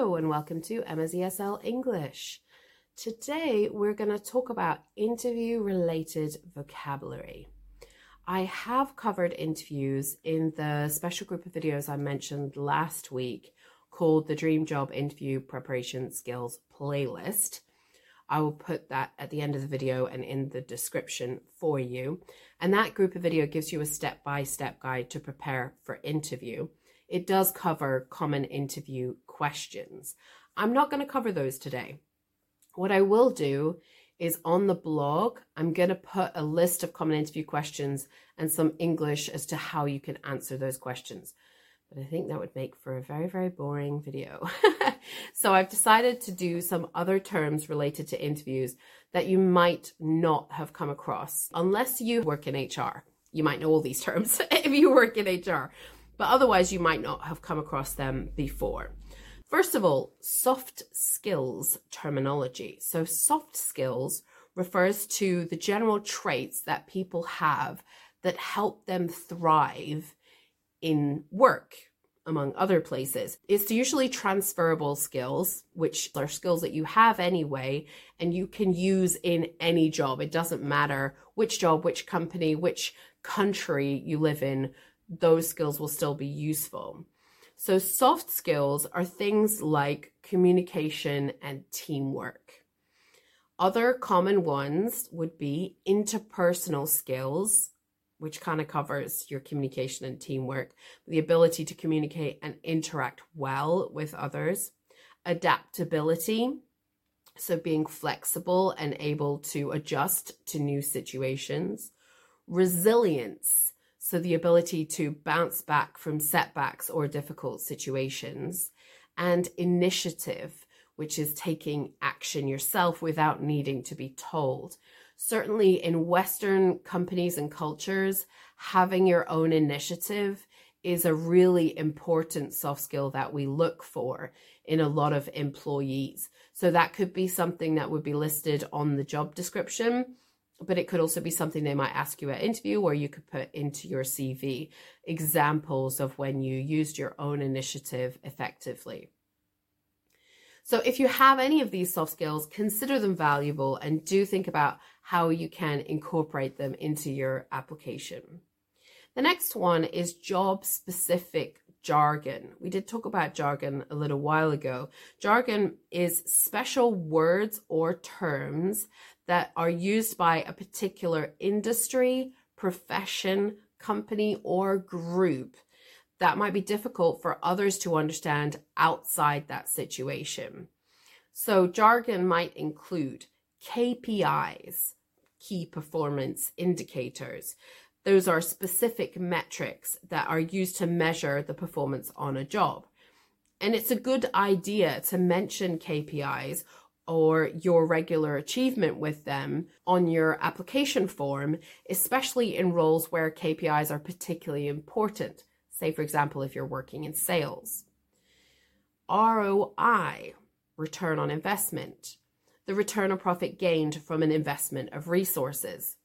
Hello, and welcome to Emma's ESL English. Today, we're going to talk about interview related vocabulary. I have covered interviews in the special group of videos I mentioned last week called the Dream Job Interview Preparation Skills Playlist. I will put that at the end of the video and in the description for you. And that group of video gives you a step by step guide to prepare for interview. It does cover common interview questions. I'm not going to cover those today. What I will do is on the blog, I'm going to put a list of common interview questions and some English as to how you can answer those questions. But I think that would make for a very, very boring video. so I've decided to do some other terms related to interviews that you might not have come across unless you work in HR. You might know all these terms if you work in HR, but otherwise you might not have come across them before. First of all, soft skills terminology. So, soft skills refers to the general traits that people have that help them thrive in work, among other places. It's usually transferable skills, which are skills that you have anyway, and you can use in any job. It doesn't matter which job, which company, which country you live in, those skills will still be useful. So, soft skills are things like communication and teamwork. Other common ones would be interpersonal skills, which kind of covers your communication and teamwork, the ability to communicate and interact well with others, adaptability, so being flexible and able to adjust to new situations, resilience, so, the ability to bounce back from setbacks or difficult situations, and initiative, which is taking action yourself without needing to be told. Certainly, in Western companies and cultures, having your own initiative is a really important soft skill that we look for in a lot of employees. So, that could be something that would be listed on the job description but it could also be something they might ask you at interview or you could put into your CV examples of when you used your own initiative effectively. So if you have any of these soft skills, consider them valuable and do think about how you can incorporate them into your application. The next one is job specific jargon. We did talk about jargon a little while ago. Jargon is special words or terms that are used by a particular industry, profession, company, or group that might be difficult for others to understand outside that situation. So, jargon might include KPIs, key performance indicators. Those are specific metrics that are used to measure the performance on a job. And it's a good idea to mention KPIs or your regular achievement with them on your application form, especially in roles where KPIs are particularly important. Say, for example, if you're working in sales. ROI, return on investment, the return on profit gained from an investment of resources.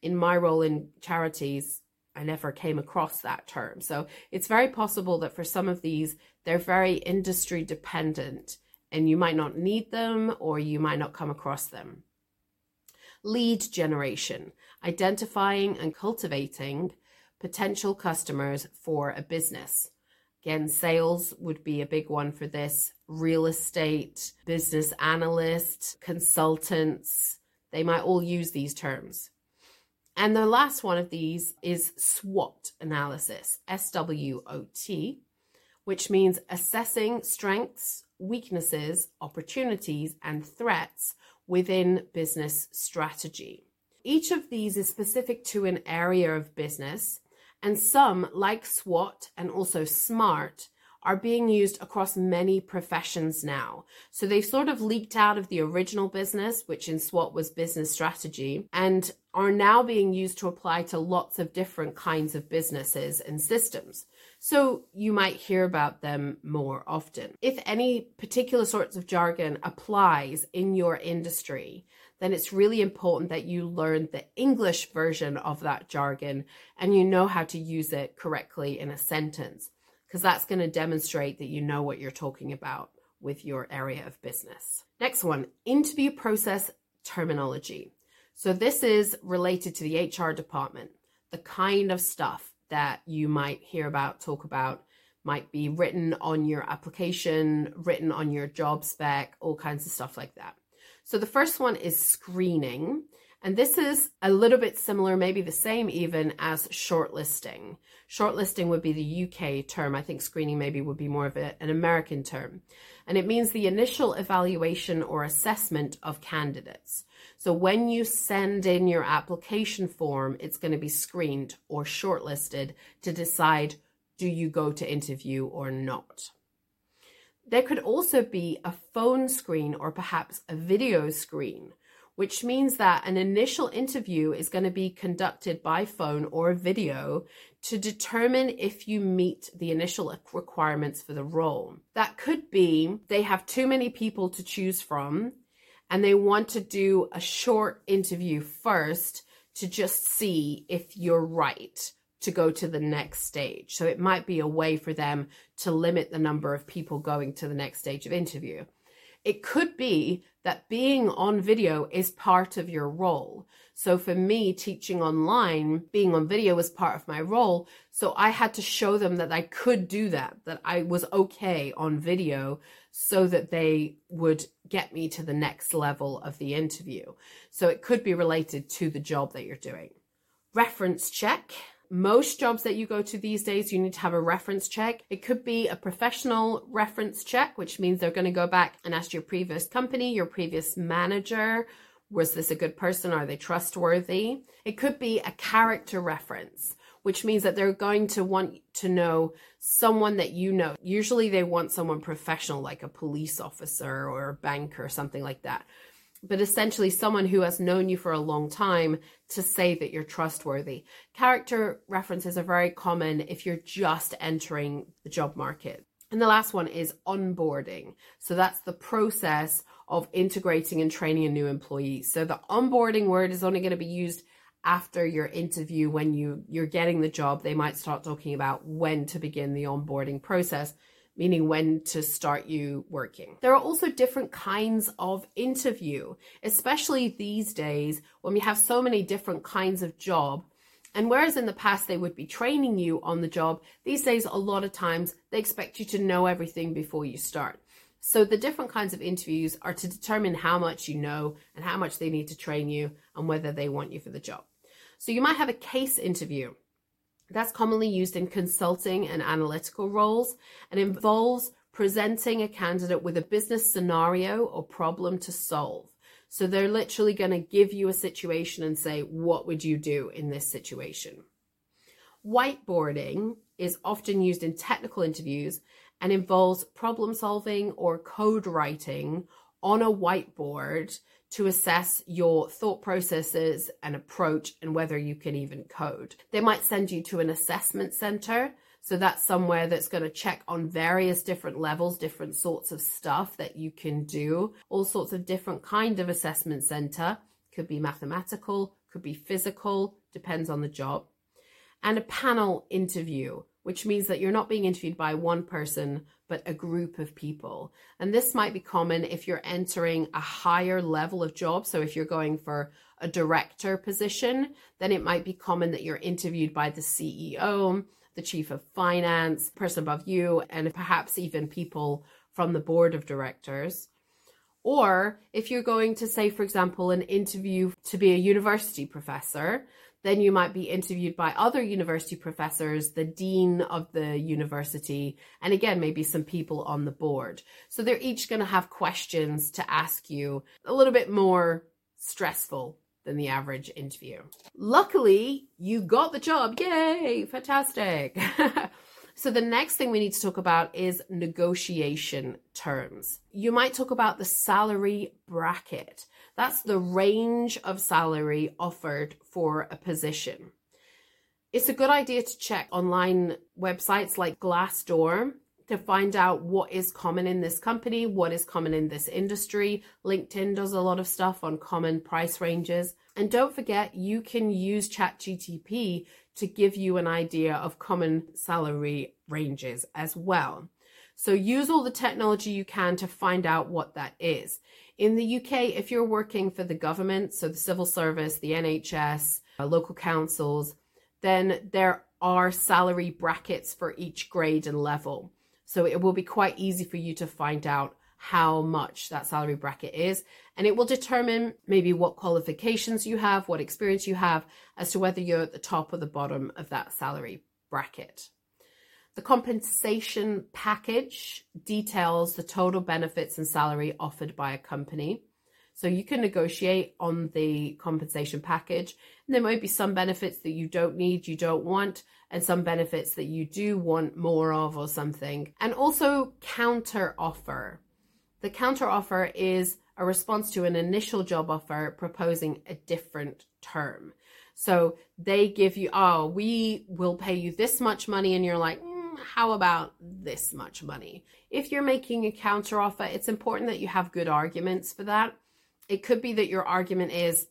In my role in charities, I never came across that term. So it's very possible that for some of these, they're very industry dependent and you might not need them or you might not come across them. Lead generation, identifying and cultivating potential customers for a business. Again, sales would be a big one for this. Real estate, business analysts, consultants, they might all use these terms. And the last one of these is SWOT analysis, S W O T, which means assessing strengths, weaknesses, opportunities, and threats within business strategy. Each of these is specific to an area of business, and some, like SWOT and also SMART, are being used across many professions now. So they've sort of leaked out of the original business, which in SWOT was business strategy, and are now being used to apply to lots of different kinds of businesses and systems. So you might hear about them more often. If any particular sorts of jargon applies in your industry, then it's really important that you learn the English version of that jargon and you know how to use it correctly in a sentence because that's going to demonstrate that you know what you're talking about with your area of business. Next one interview process terminology. So, this is related to the HR department, the kind of stuff that you might hear about, talk about, might be written on your application, written on your job spec, all kinds of stuff like that. So, the first one is screening. And this is a little bit similar, maybe the same even as shortlisting. Shortlisting would be the UK term. I think screening maybe would be more of a, an American term. And it means the initial evaluation or assessment of candidates. So when you send in your application form, it's going to be screened or shortlisted to decide do you go to interview or not. There could also be a phone screen or perhaps a video screen which means that an initial interview is going to be conducted by phone or video to determine if you meet the initial requirements for the role. That could be they have too many people to choose from and they want to do a short interview first to just see if you're right to go to the next stage. So it might be a way for them to limit the number of people going to the next stage of interview. It could be that being on video is part of your role. So for me, teaching online, being on video was part of my role. So I had to show them that I could do that, that I was okay on video so that they would get me to the next level of the interview. So it could be related to the job that you're doing. Reference check most jobs that you go to these days, you need to have a reference check. It could be a professional reference check, which means they're going to go back and ask your previous company, your previous manager, was this a good person? Are they trustworthy? It could be a character reference, which means that they're going to want to know someone that you know. Usually they want someone professional, like a police officer or a banker or something like that but essentially someone who has known you for a long time to say that you're trustworthy. Character references are very common if you're just entering the job market. And the last one is onboarding. So that's the process of integrating and training a new employee. So the onboarding word is only going to be used after your interview when you you're getting the job. They might start talking about when to begin the onboarding process meaning when to start you working. There are also different kinds of interview, especially these days when we have so many different kinds of job. And whereas in the past they would be training you on the job, these days a lot of times they expect you to know everything before you start. So the different kinds of interviews are to determine how much you know and how much they need to train you and whether they want you for the job. So you might have a case interview that's commonly used in consulting and analytical roles and involves presenting a candidate with a business scenario or problem to solve. So they're literally going to give you a situation and say, what would you do in this situation? Whiteboarding is often used in technical interviews and involves problem solving or code writing on a whiteboard to assess your thought processes and approach and whether you can even code. They might send you to an assessment center. So that's somewhere that's going to check on various different levels, different sorts of stuff that you can do, all sorts of different kind of assessment center. Could be mathematical, could be physical, depends on the job. And a panel interview, which means that you're not being interviewed by one person, but a group of people. And this might be common if you're entering a higher level of job. So if you're going for a director position, then it might be common that you're interviewed by the CEO, the chief of finance, person above you, and perhaps even people from the board of directors. Or if you're going to say, for example, an interview to be a university professor, then you might be interviewed by other university professors, the dean of the university, and again, maybe some people on the board. So they're each going to have questions to ask you a little bit more stressful than the average interview. Luckily, you got the job. Yay! Fantastic. So the next thing we need to talk about is negotiation terms. You might talk about the salary bracket. That's the range of salary offered for a position. It's a good idea to check online websites like Glassdoor to find out what is common in this company, what is common in this industry. LinkedIn does a lot of stuff on common price ranges. And don't forget, you can use ChatGTP to give you an idea of common salary ranges as well. So use all the technology you can to find out what that is. In the UK, if you're working for the government, so the civil service, the NHS, uh, local councils, then there are salary brackets for each grade and level. So it will be quite easy for you to find out how much that salary bracket is. And it will determine maybe what qualifications you have, what experience you have, as to whether you're at the top or the bottom of that salary bracket. The compensation package details the total benefits and salary offered by a company. So you can negotiate on the compensation package. And there might be some benefits that you don't need, you don't want, and some benefits that you do want more of or something. And also counter offer. The counter offer is a response to an initial job offer proposing a different term. So they give you, oh, we will pay you this much money, and you're like, mm, how about this much money? If you're making a counter offer, it's important that you have good arguments for that. It could be that your argument is,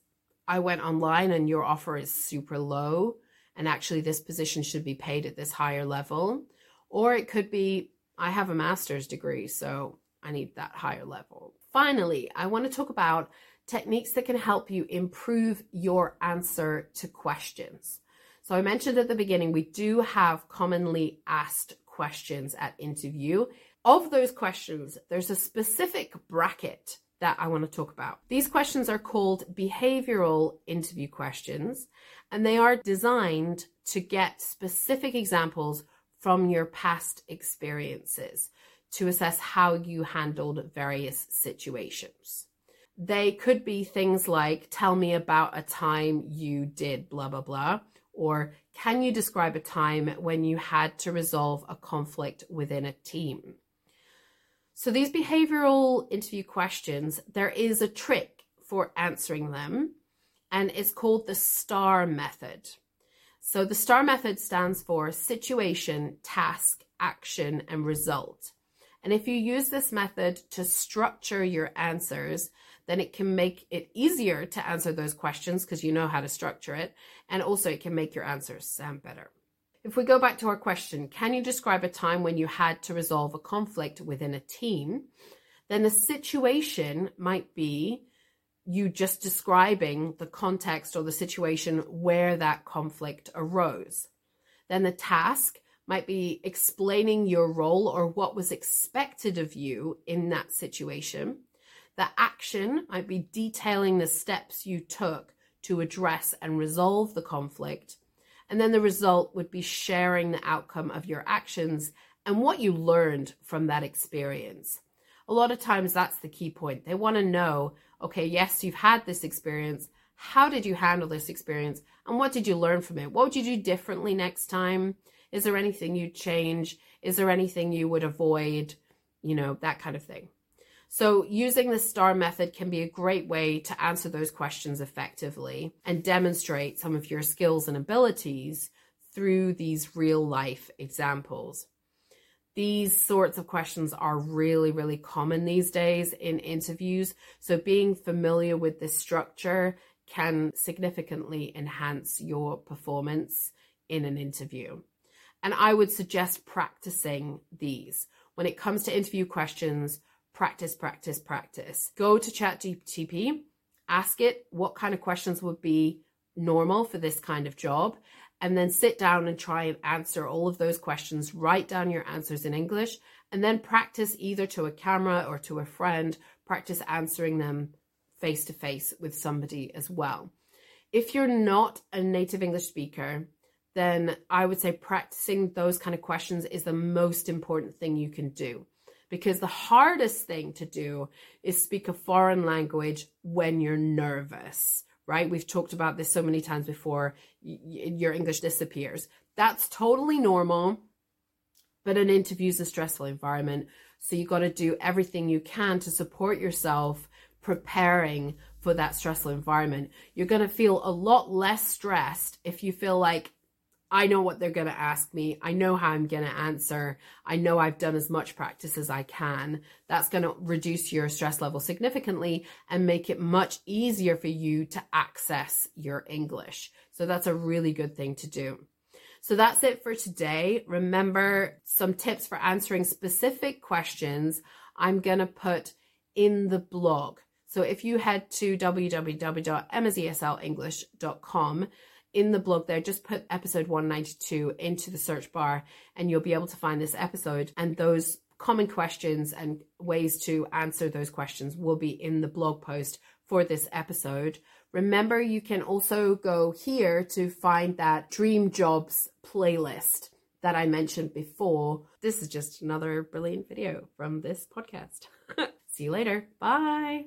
I went online and your offer is super low, and actually this position should be paid at this higher level. Or it could be, I have a master's degree, so I need that higher level. Finally, I want to talk about techniques that can help you improve your answer to questions. So I mentioned at the beginning, we do have commonly asked questions at interview. Of those questions, there's a specific bracket that I want to talk about. These questions are called behavioral interview questions, and they are designed to get specific examples from your past experiences to assess how you handled various situations. They could be things like, tell me about a time you did blah, blah, blah, or can you describe a time when you had to resolve a conflict within a team? So, these behavioral interview questions, there is a trick for answering them, and it's called the STAR method. So, the STAR method stands for situation, task, action, and result. And if you use this method to structure your answers, then it can make it easier to answer those questions because you know how to structure it. And also, it can make your answers sound better. If we go back to our question, can you describe a time when you had to resolve a conflict within a team? Then the situation might be you just describing the context or the situation where that conflict arose. Then the task might be explaining your role or what was expected of you in that situation. The action might be detailing the steps you took to address and resolve the conflict. And then the result would be sharing the outcome of your actions and what you learned from that experience. A lot of times that's the key point. They want to know okay, yes, you've had this experience. How did you handle this experience? And what did you learn from it? What would you do differently next time? Is there anything you'd change? Is there anything you would avoid? You know, that kind of thing. So, using the STAR method can be a great way to answer those questions effectively and demonstrate some of your skills and abilities through these real life examples. These sorts of questions are really, really common these days in interviews. So, being familiar with this structure can significantly enhance your performance in an interview. And I would suggest practicing these. When it comes to interview questions, practice, practice, practice. Go to ChatGPT, ask it what kind of questions would be normal for this kind of job, and then sit down and try and answer all of those questions. Write down your answers in English, and then practice either to a camera or to a friend, practice answering them face to face with somebody as well. If you're not a native English speaker, then I would say practicing those kind of questions is the most important thing you can do. Because the hardest thing to do is speak a foreign language when you're nervous, right? We've talked about this so many times before. your English disappears. That's totally normal, but an interview is a stressful environment. So you've got to do everything you can to support yourself preparing for that stressful environment. You're going to feel a lot less stressed if you feel like I know what they're going to ask me. I know how I'm going to answer. I know I've done as much practice as I can. That's going to reduce your stress level significantly and make it much easier for you to access your English. So that's a really good thing to do. So that's it for today. Remember some tips for answering specific questions I'm going to put in the blog. So if you head to www.emmaseslenglish.com, in the blog there, just put episode 192 into the search bar and you'll be able to find this episode and those common questions and ways to answer those questions will be in the blog post for this episode. Remember, you can also go here to find that Dream Jobs playlist that I mentioned before. This is just another brilliant video from this podcast. See you later. Bye.